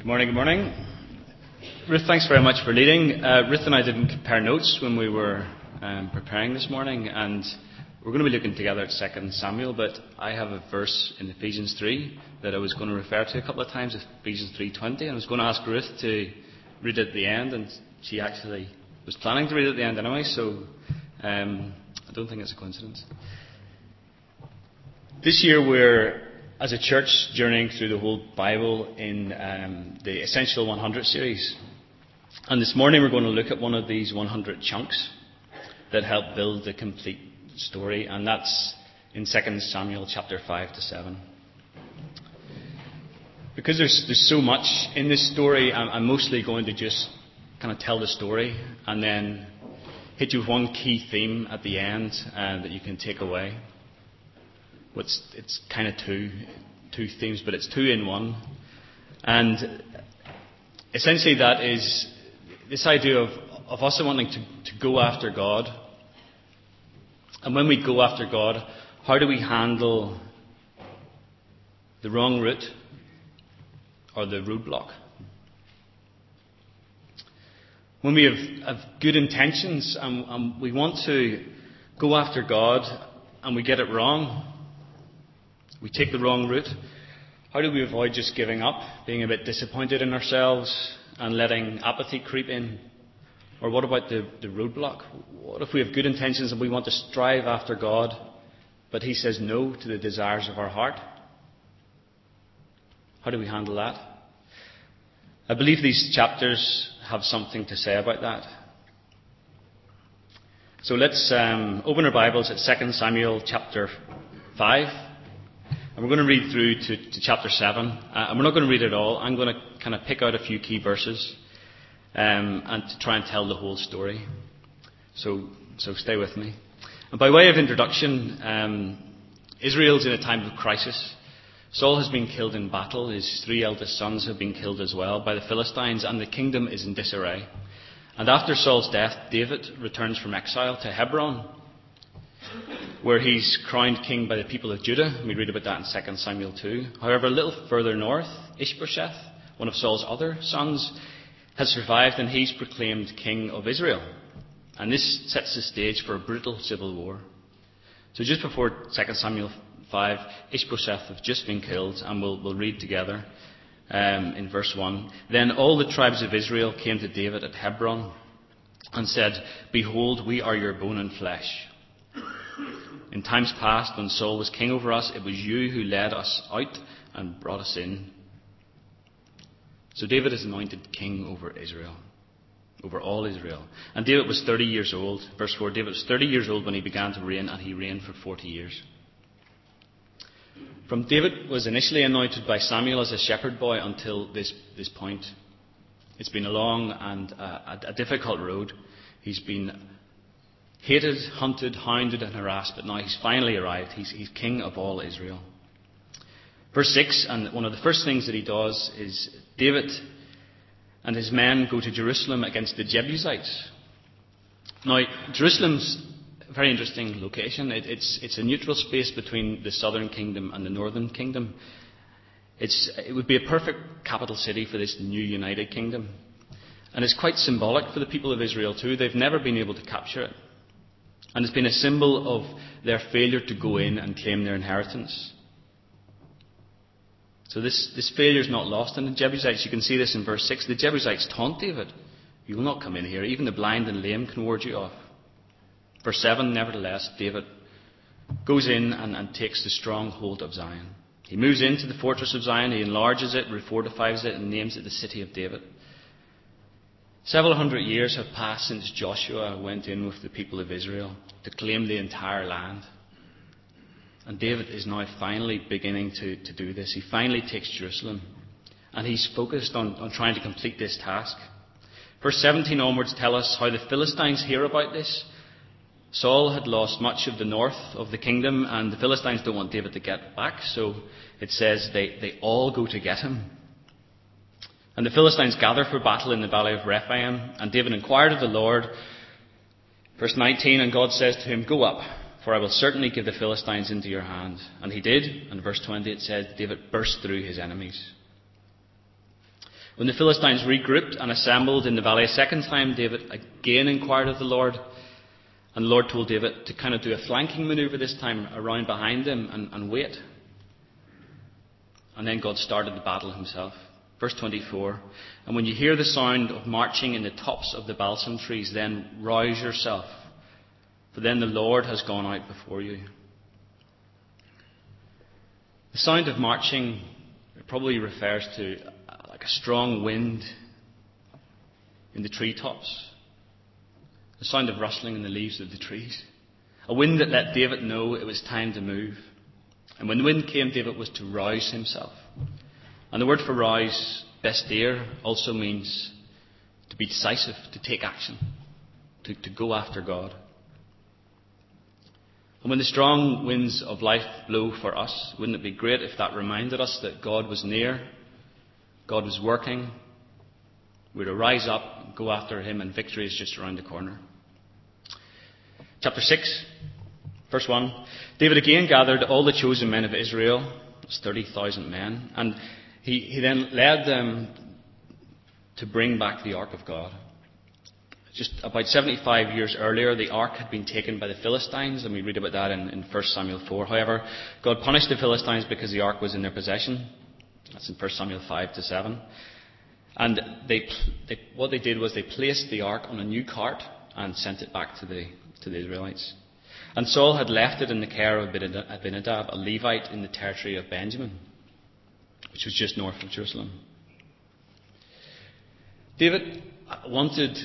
Good morning, good morning. Ruth, thanks very much for leading. Uh, Ruth and I didn't compare notes when we were um, preparing this morning, and we're going to be looking together at 2 Samuel, but I have a verse in Ephesians 3 that I was going to refer to a couple of times, Ephesians 3.20, and I was going to ask Ruth to read it at the end, and she actually was planning to read it at the end anyway, so um, I don't think it's a coincidence. This year we're as a church journeying through the whole Bible in um, the Essential 100 series. And this morning we're going to look at one of these 100 chunks that help build the complete story, and that's in 2 Samuel chapter 5 to 7. Because there's, there's so much in this story, I'm, I'm mostly going to just kind of tell the story and then hit you with one key theme at the end uh, that you can take away it's, it's kind of two, two themes, but it's two in one. And essentially, that is this idea of, of us wanting to, to go after God. And when we go after God, how do we handle the wrong route or the roadblock? When we have, have good intentions and, and we want to go after God and we get it wrong, we take the wrong route. How do we avoid just giving up, being a bit disappointed in ourselves, and letting apathy creep in? Or what about the, the roadblock? What if we have good intentions and we want to strive after God, but He says no to the desires of our heart? How do we handle that? I believe these chapters have something to say about that. So let's um, open our Bibles at 2 Samuel chapter 5. And we're going to read through to, to chapter 7. Uh, and we're not going to read it all. I'm going to kind of pick out a few key verses um, and to try and tell the whole story. So, so stay with me. And by way of introduction, um, Israel's in a time of crisis. Saul has been killed in battle. His three eldest sons have been killed as well by the Philistines, and the kingdom is in disarray. And after Saul's death, David returns from exile to Hebron where he's crowned king by the people of Judah. We read about that in 2 Samuel 2. However, a little further north, Ishbosheth, one of Saul's other sons, has survived and he's proclaimed king of Israel. And this sets the stage for a brutal civil war. So just before 2 Samuel 5, Ishbosheth has just been killed, and we'll, we'll read together um, in verse 1. Then all the tribes of Israel came to David at Hebron and said, Behold, we are your bone and flesh. In times past, when Saul was king over us, it was you who led us out and brought us in. So David is anointed king over Israel, over all Israel. And David was 30 years old. Verse 4 David was 30 years old when he began to reign, and he reigned for 40 years. From David was initially anointed by Samuel as a shepherd boy until this, this point. It's been a long and uh, a, a difficult road. He's been hated, hunted, hounded, and harassed, but now he's finally arrived. He's, he's king of all Israel. Verse 6, and one of the first things that he does is David and his men go to Jerusalem against the Jebusites. Now, Jerusalem's a very interesting location. It, it's, it's a neutral space between the southern kingdom and the northern kingdom. It's, it would be a perfect capital city for this new united kingdom. And it's quite symbolic for the people of Israel too. They've never been able to capture it. And it's been a symbol of their failure to go in and claim their inheritance. So this, this failure is not lost on the Jebusites. You can see this in verse 6. The Jebusites taunt David. You will not come in here. Even the blind and lame can ward you off. Verse 7, nevertheless, David goes in and, and takes the stronghold of Zion. He moves into the fortress of Zion, he enlarges it, refortifies it, and names it the city of David. Several hundred years have passed since Joshua went in with the people of Israel to claim the entire land. And David is now finally beginning to, to do this. He finally takes Jerusalem. And he's focused on, on trying to complete this task. Verse 17 onwards tell us how the Philistines hear about this. Saul had lost much of the north of the kingdom, and the Philistines don't want David to get back, so it says they, they all go to get him. And the Philistines gather for battle in the valley of Rephaim. And David inquired of the Lord. Verse 19, and God says to him, Go up, for I will certainly give the Philistines into your hand. And he did. And verse 20 it said, David burst through his enemies. When the Philistines regrouped and assembled in the valley a second time, David again inquired of the Lord. And the Lord told David to kind of do a flanking maneuver this time around behind them and, and wait. And then God started the battle himself. Verse 24 And when you hear the sound of marching in the tops of the balsam trees, then rouse yourself, for then the Lord has gone out before you. The sound of marching probably refers to uh, like a strong wind in the treetops, the sound of rustling in the leaves of the trees, a wind that let David know it was time to move. And when the wind came, David was to rouse himself. And the word for rouse, bestir, also means to be decisive, to take action, to, to go after God. And when the strong winds of life blow for us, wouldn't it be great if that reminded us that God was near, God was working, we're to rise up, go after Him, and victory is just around the corner. Chapter 6, verse 1. David again gathered all the chosen men of Israel, it's 30,000 men, and he, he then led them to bring back the ark of God. Just about 75 years earlier, the ark had been taken by the Philistines, and we read about that in, in 1 Samuel 4. However, God punished the Philistines because the ark was in their possession. That's in 1 Samuel 5 to 7. And they, they, what they did was they placed the ark on a new cart and sent it back to the, to the Israelites. And Saul had left it in the care of Abinadab, a Levite in the territory of Benjamin, which was just north of Jerusalem. David wanted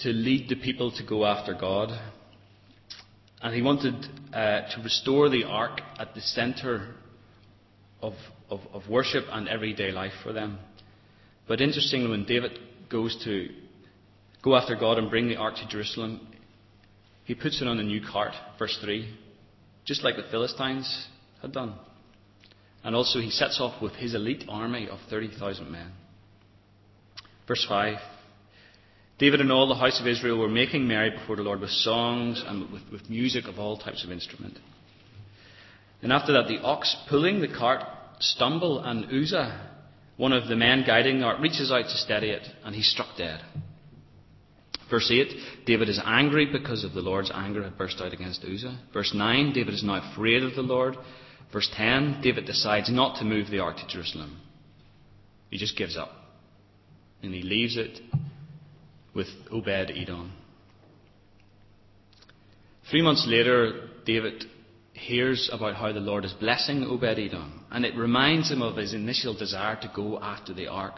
to lead the people to go after God. And he wanted uh, to restore the ark at the centre of, of, of worship and everyday life for them. But interestingly, when David goes to go after God and bring the ark to Jerusalem, he puts it on a new cart, verse 3, just like the Philistines had done. And also, he sets off with his elite army of 30,000 men. Verse 5 David and all the house of Israel were making merry before the Lord with songs and with, with music of all types of instrument. And after that, the ox pulling the cart stumble, and Uzzah, one of the men guiding the cart, reaches out to steady it, and he's struck dead. Verse 8, David is angry because of the Lord's anger had burst out against Uzzah. Verse 9, David is now afraid of the Lord. Verse 10, David decides not to move the ark to Jerusalem. He just gives up. And he leaves it with Obed Edom. Three months later, David hears about how the Lord is blessing Obed Edom, and it reminds him of his initial desire to go after the ark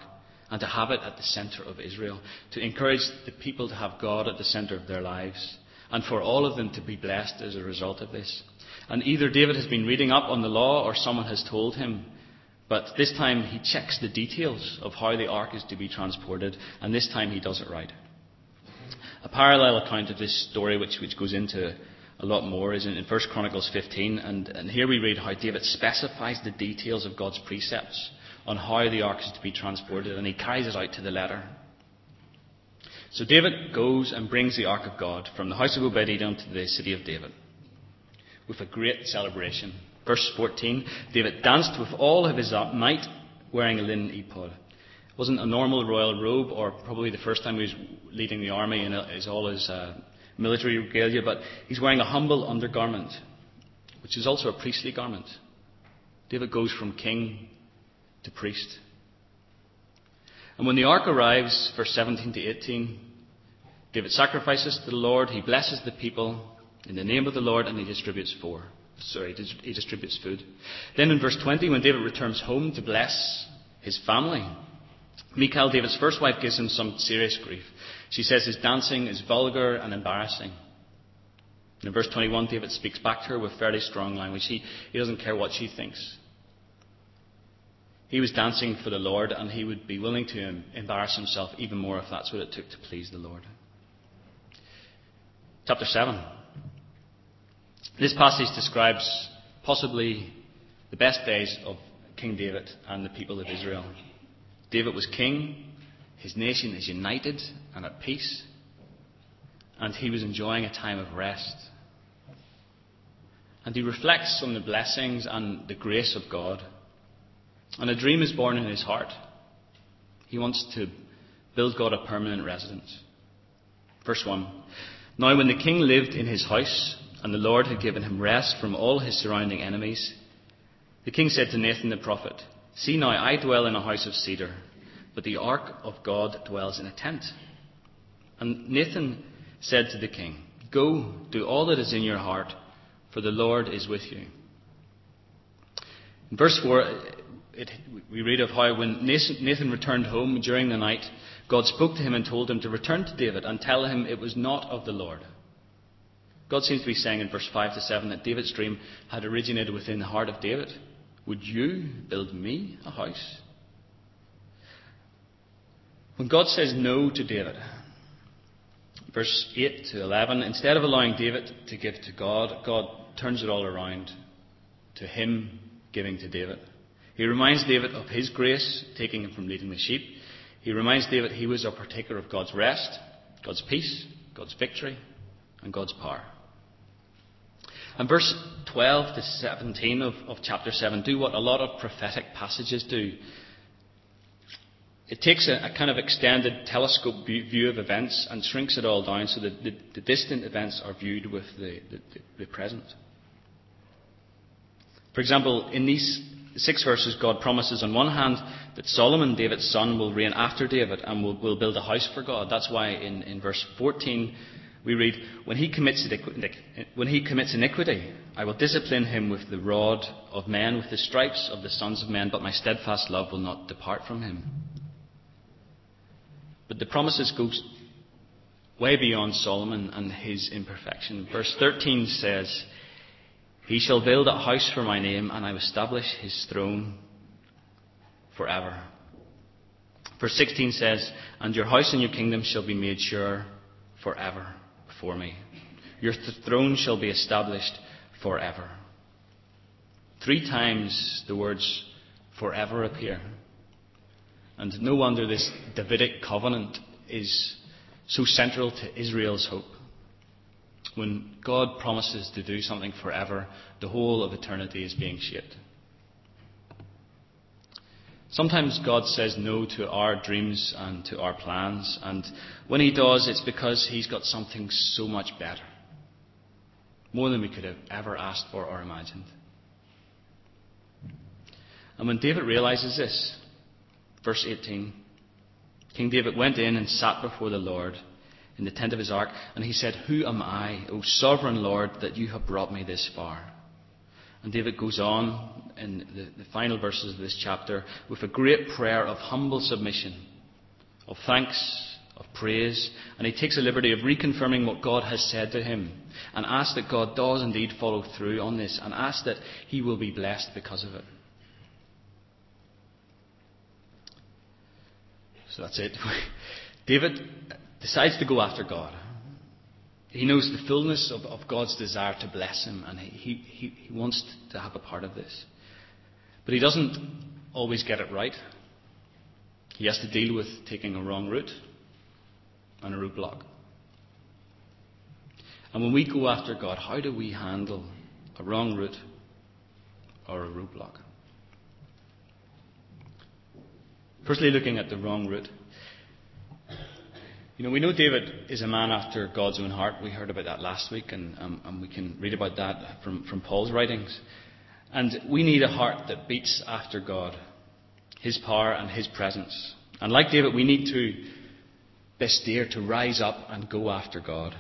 and to have it at the centre of Israel, to encourage the people to have God at the centre of their lives, and for all of them to be blessed as a result of this. And either David has been reading up on the law or someone has told him but this time he checks the details of how the ark is to be transported, and this time he does it right. A parallel account of this story, which, which goes into a lot more, is in, in 1 Chronicles 15, and, and here we read how David specifies the details of God's precepts on how the ark is to be transported, and he carries it out to the letter. So David goes and brings the ark of God from the house of Obed Edom to the city of David with a great celebration. Verse 14 David danced with all of his might, wearing a linen ephod. It wasn't a normal royal robe, or probably the first time he was leading the army in all his uh, military regalia, but he's wearing a humble undergarment, which is also a priestly garment. David goes from king to priest. And when the ark arrives, verse 17 to 18, David sacrifices to the Lord, he blesses the people in the name of the Lord, and he distributes four sorry, he distributes food. Then in verse 20, when David returns home to bless his family, Michal, David's first wife, gives him some serious grief. She says his dancing is vulgar and embarrassing. In verse 21, David speaks back to her with fairly strong language. He, he doesn't care what she thinks. He was dancing for the Lord, and he would be willing to embarrass himself even more if that's what it took to please the Lord. Chapter 7. This passage describes possibly the best days of King David and the people of Israel. David was king, his nation is united and at peace, and he was enjoying a time of rest. And he reflects on the blessings and the grace of God. And a dream is born in his heart. He wants to build God a permanent residence. Verse 1 Now, when the king lived in his house, and the Lord had given him rest from all his surrounding enemies, the king said to Nathan the prophet, See now, I dwell in a house of cedar, but the ark of God dwells in a tent. And Nathan said to the king, Go, do all that is in your heart, for the Lord is with you. In verse 4, it, we read of how when Nathan returned home during the night, God spoke to him and told him to return to David and tell him it was not of the Lord. God seems to be saying in verse 5 to 7 that David's dream had originated within the heart of David. Would you build me a house? When God says no to David, verse 8 to 11, instead of allowing David to give to God, God turns it all around to him giving to David. He reminds David of his grace, taking him from leading the sheep. He reminds David he was a partaker of God's rest, God's peace, God's victory, and God's power. And verse 12 to 17 of, of chapter 7 do what a lot of prophetic passages do. It takes a, a kind of extended telescope view of events and shrinks it all down so that the, the distant events are viewed with the, the, the present. For example, in these six verses, God promises on one hand that Solomon, David's son, will reign after David and will, will build a house for God. That's why in, in verse 14 we read, when he, commits, when he commits iniquity, I will discipline him with the rod of men, with the stripes of the sons of men, but my steadfast love will not depart from him. But the promises go way beyond Solomon and his imperfection. Verse 13 says, He shall build a house for my name, and I will establish his throne forever. Verse 16 says, And your house and your kingdom shall be made sure forever for me. Your th- throne shall be established forever. Three times the words forever appear. And no wonder this Davidic covenant is so central to Israel's hope. When God promises to do something forever, the whole of eternity is being shaped. Sometimes God says no to our dreams and to our plans, and when He does, it's because He's got something so much better. More than we could have ever asked for or imagined. And when David realizes this, verse 18, King David went in and sat before the Lord in the tent of his ark, and he said, Who am I, O sovereign Lord, that you have brought me this far? And David goes on in the, the final verses of this chapter with a great prayer of humble submission, of thanks, of praise, and he takes the liberty of reconfirming what God has said to him and asks that God does indeed follow through on this and asks that he will be blessed because of it. So that's it. David decides to go after God. He knows the fullness of, of God's desire to bless him, and he, he, he wants to have a part of this. But he doesn't always get it right. He has to deal with taking a wrong route and a roadblock. And when we go after God, how do we handle a wrong route or a roadblock? Firstly, looking at the wrong route. You know, we know David is a man after God's own heart. We heard about that last week, and, um, and we can read about that from, from Paul's writings. And we need a heart that beats after God, His power and His presence. And like David, we need to this dare to rise up and go after God.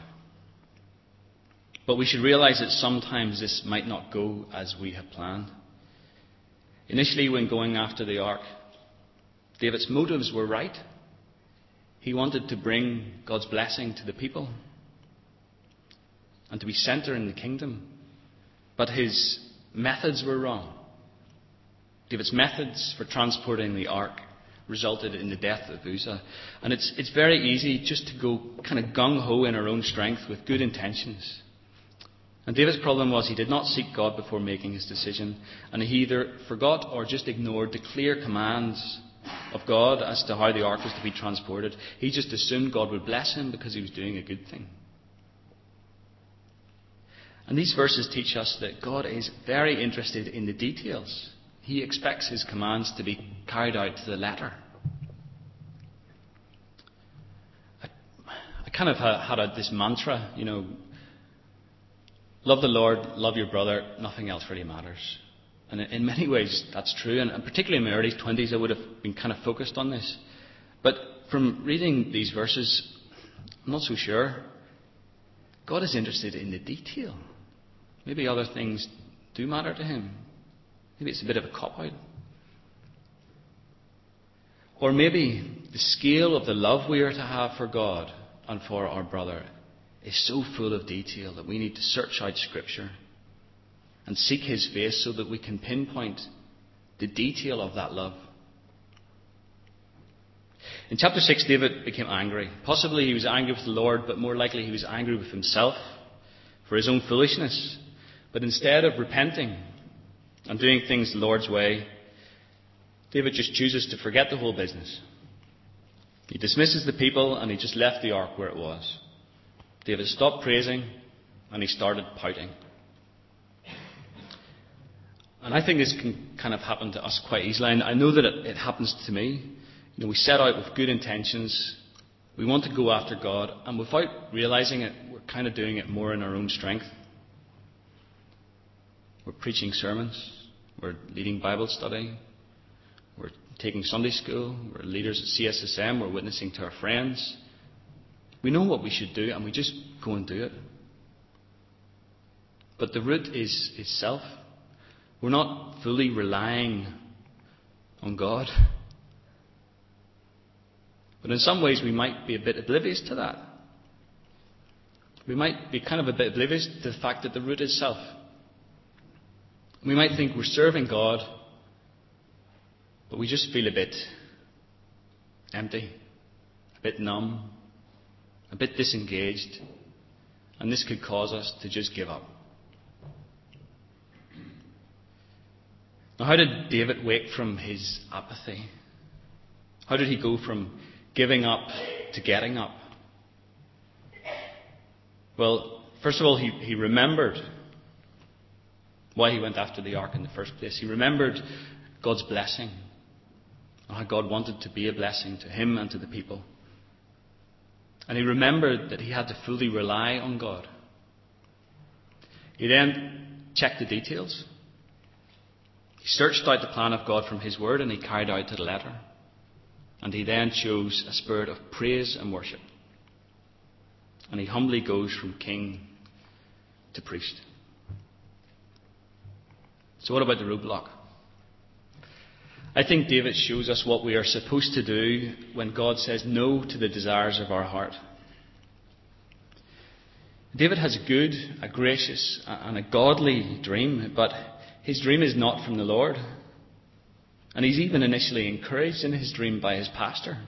But we should realize that sometimes this might not go as we have planned. Initially, when going after the ark, David's motives were right. He wanted to bring God's blessing to the people and to be centre in the kingdom. But his methods were wrong. David's methods for transporting the ark resulted in the death of Uzzah. And it's, it's very easy just to go kind of gung ho in our own strength with good intentions. And David's problem was he did not seek God before making his decision, and he either forgot or just ignored the clear commands of God as to how the ark was to be transported. He just assumed God would bless him because he was doing a good thing. And these verses teach us that God is very interested in the details. He expects his commands to be carried out to the letter. I, I kind of had a, this mantra, you know, love the Lord, love your brother, nothing else really matters. And in many ways, that's true. And particularly in my early 20s, I would have been kind of focused on this. But from reading these verses, I'm not so sure. God is interested in the detail. Maybe other things do matter to Him. Maybe it's a bit of a cop out. Or maybe the scale of the love we are to have for God and for our brother is so full of detail that we need to search out Scripture and seek His face so that we can pinpoint the detail of that love. In chapter 6, David became angry. Possibly he was angry with the Lord, but more likely he was angry with himself for his own foolishness. But instead of repenting and doing things the Lord's way, David just chooses to forget the whole business. He dismisses the people and he just left the ark where it was. David stopped praising and he started pouting. And I think this can kind of happen to us quite easily. And I know that it, it happens to me. You know, we set out with good intentions. We want to go after God, and without realizing it, we're kind of doing it more in our own strength. We're preaching sermons. We're leading Bible study. We're taking Sunday school. We're leaders at CSSM. We're witnessing to our friends. We know what we should do, and we just go and do it. But the root is, is self. We're not fully relying on God. But in some ways, we might be a bit oblivious to that. We might be kind of a bit oblivious to the fact that the root is self. We might think we're serving God, but we just feel a bit empty, a bit numb, a bit disengaged, and this could cause us to just give up. Now, how did David wake from his apathy? How did he go from giving up to getting up? Well, first of all, he, he remembered why he went after the ark in the first place. He remembered God's blessing, how God wanted to be a blessing to him and to the people. And he remembered that he had to fully rely on God. He then checked the details. He searched out the plan of God from His Word and he carried out to the letter. And he then chose a spirit of praise and worship. And he humbly goes from king to priest. So, what about the roadblock? I think David shows us what we are supposed to do when God says no to the desires of our heart. David has a good, a gracious, and a godly dream, but his dream is not from the Lord. And he's even initially encouraged in his dream by his pastor,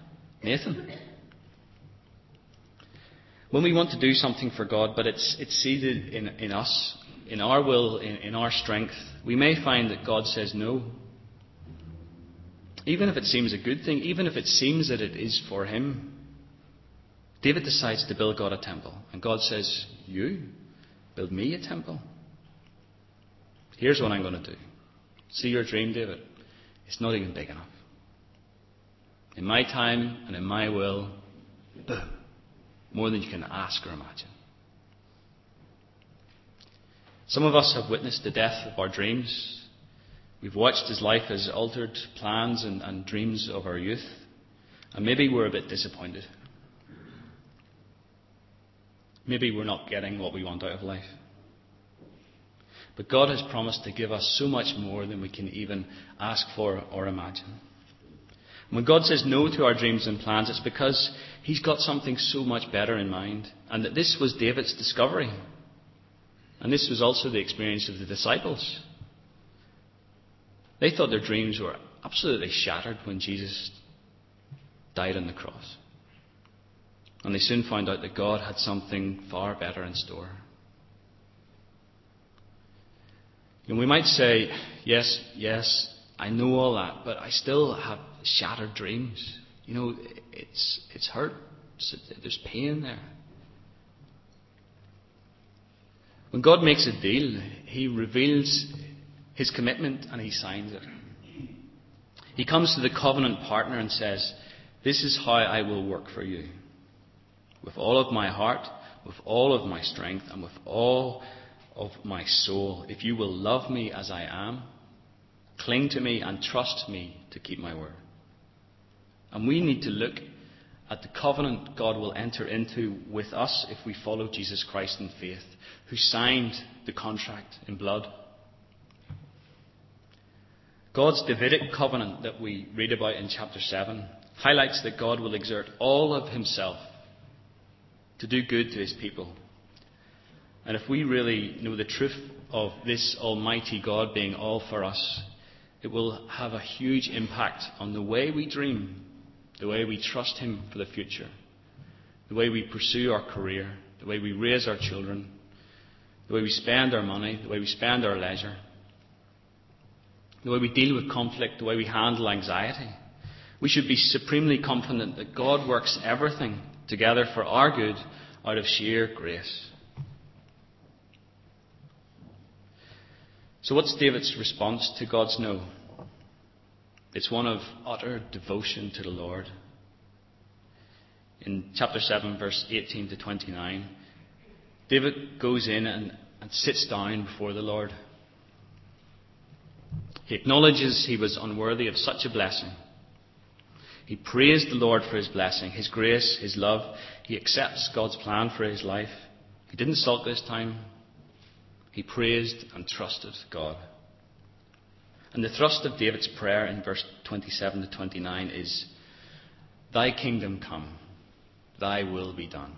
Nathan. When we want to do something for God, but it's, it's seated in, in us, in our will, in, in our strength, we may find that God says no. Even if it seems a good thing, even if it seems that it is for him. David decides to build God a temple, and God says, You build me a temple. Here's what I'm going to do. See your dream, David? It's not even big enough. In my time and in my will, boom, more than you can ask or imagine. Some of us have witnessed the death of our dreams. We've watched as life has altered plans and, and dreams of our youth. And maybe we're a bit disappointed. Maybe we're not getting what we want out of life. But God has promised to give us so much more than we can even ask for or imagine. When God says no to our dreams and plans, it's because He's got something so much better in mind. And that this was David's discovery. And this was also the experience of the disciples. They thought their dreams were absolutely shattered when Jesus died on the cross. And they soon found out that God had something far better in store. And we might say, yes, yes, I know all that, but I still have shattered dreams. You know, it's, it's hurt. There's pain there. When God makes a deal, He reveals His commitment and He signs it. He comes to the covenant partner and says, This is how I will work for you. with all of my heart, with all of my strength, and with all of my soul. If you will love me as I am, cling to me and trust me to keep my word. And we need to look at the covenant God will enter into with us if we follow Jesus Christ in faith, who signed the contract in blood. God's Davidic covenant that we read about in chapter 7 highlights that God will exert all of himself to do good to his people. And if we really know the truth of this Almighty God being all for us, it will have a huge impact on the way we dream the way we trust Him for the future, the way we pursue our career, the way we raise our children, the way we spend our money, the way we spend our leisure, the way we deal with conflict, the way we handle anxiety. We should be supremely confident that God works everything together for our good out of sheer grace. So, what's David's response to God's no? It's one of utter devotion to the Lord. In chapter 7, verse 18 to 29, David goes in and, and sits down before the Lord. He acknowledges he was unworthy of such a blessing. He praised the Lord for his blessing, his grace, his love. He accepts God's plan for his life. He didn't sulk this time. He praised and trusted God. And the thrust of David's prayer in verse 27 to 29 is Thy kingdom come, Thy will be done.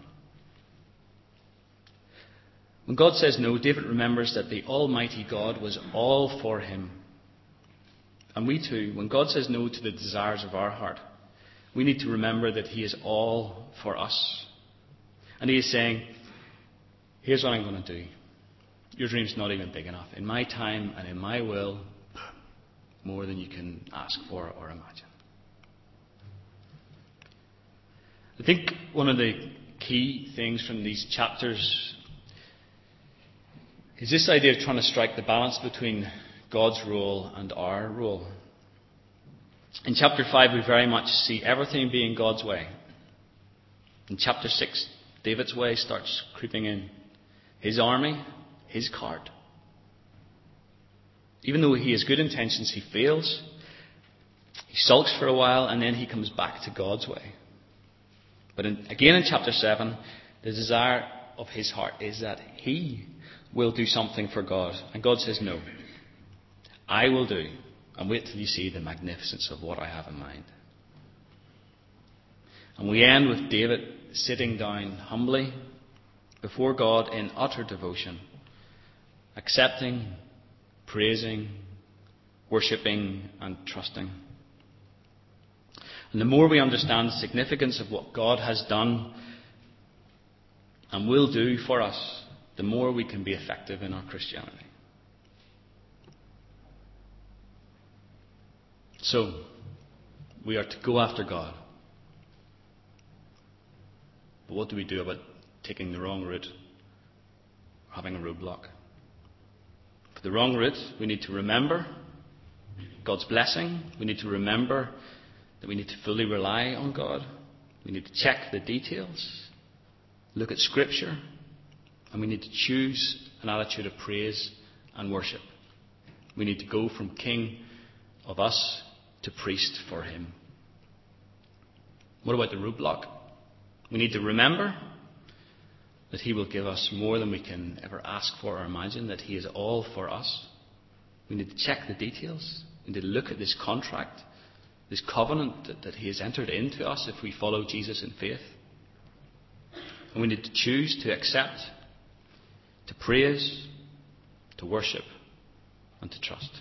When God says no, David remembers that the Almighty God was all for him. And we too, when God says no to the desires of our heart, we need to remember that He is all for us. And He is saying, Here's what I'm going to do. Your dream's not even big enough. In my time and in my will, more than you can ask for or imagine. I think one of the key things from these chapters is this idea of trying to strike the balance between God's rule and our rule. In chapter 5, we very much see everything being God's way. In chapter 6, David's way starts creeping in. His army, his card. Even though he has good intentions, he fails. He sulks for a while and then he comes back to God's way. But in, again in chapter 7, the desire of his heart is that he will do something for God. And God says, No. I will do. And wait till you see the magnificence of what I have in mind. And we end with David sitting down humbly before God in utter devotion, accepting praising, worshipping, and trusting. And the more we understand the significance of what God has done and will do for us, the more we can be effective in our Christianity. So, we are to go after God. But what do we do about taking the wrong route or having a roadblock? The wrong route, we need to remember God's blessing. We need to remember that we need to fully rely on God. We need to check the details, look at Scripture, and we need to choose an attitude of praise and worship. We need to go from king of us to priest for him. What about the roadblock? We need to remember that He will give us more than we can ever ask for or imagine, that He is all for us. We need to check the details. We need to look at this contract, this covenant that, that He has entered into us if we follow Jesus in faith. And we need to choose to accept, to praise, to worship, and to trust.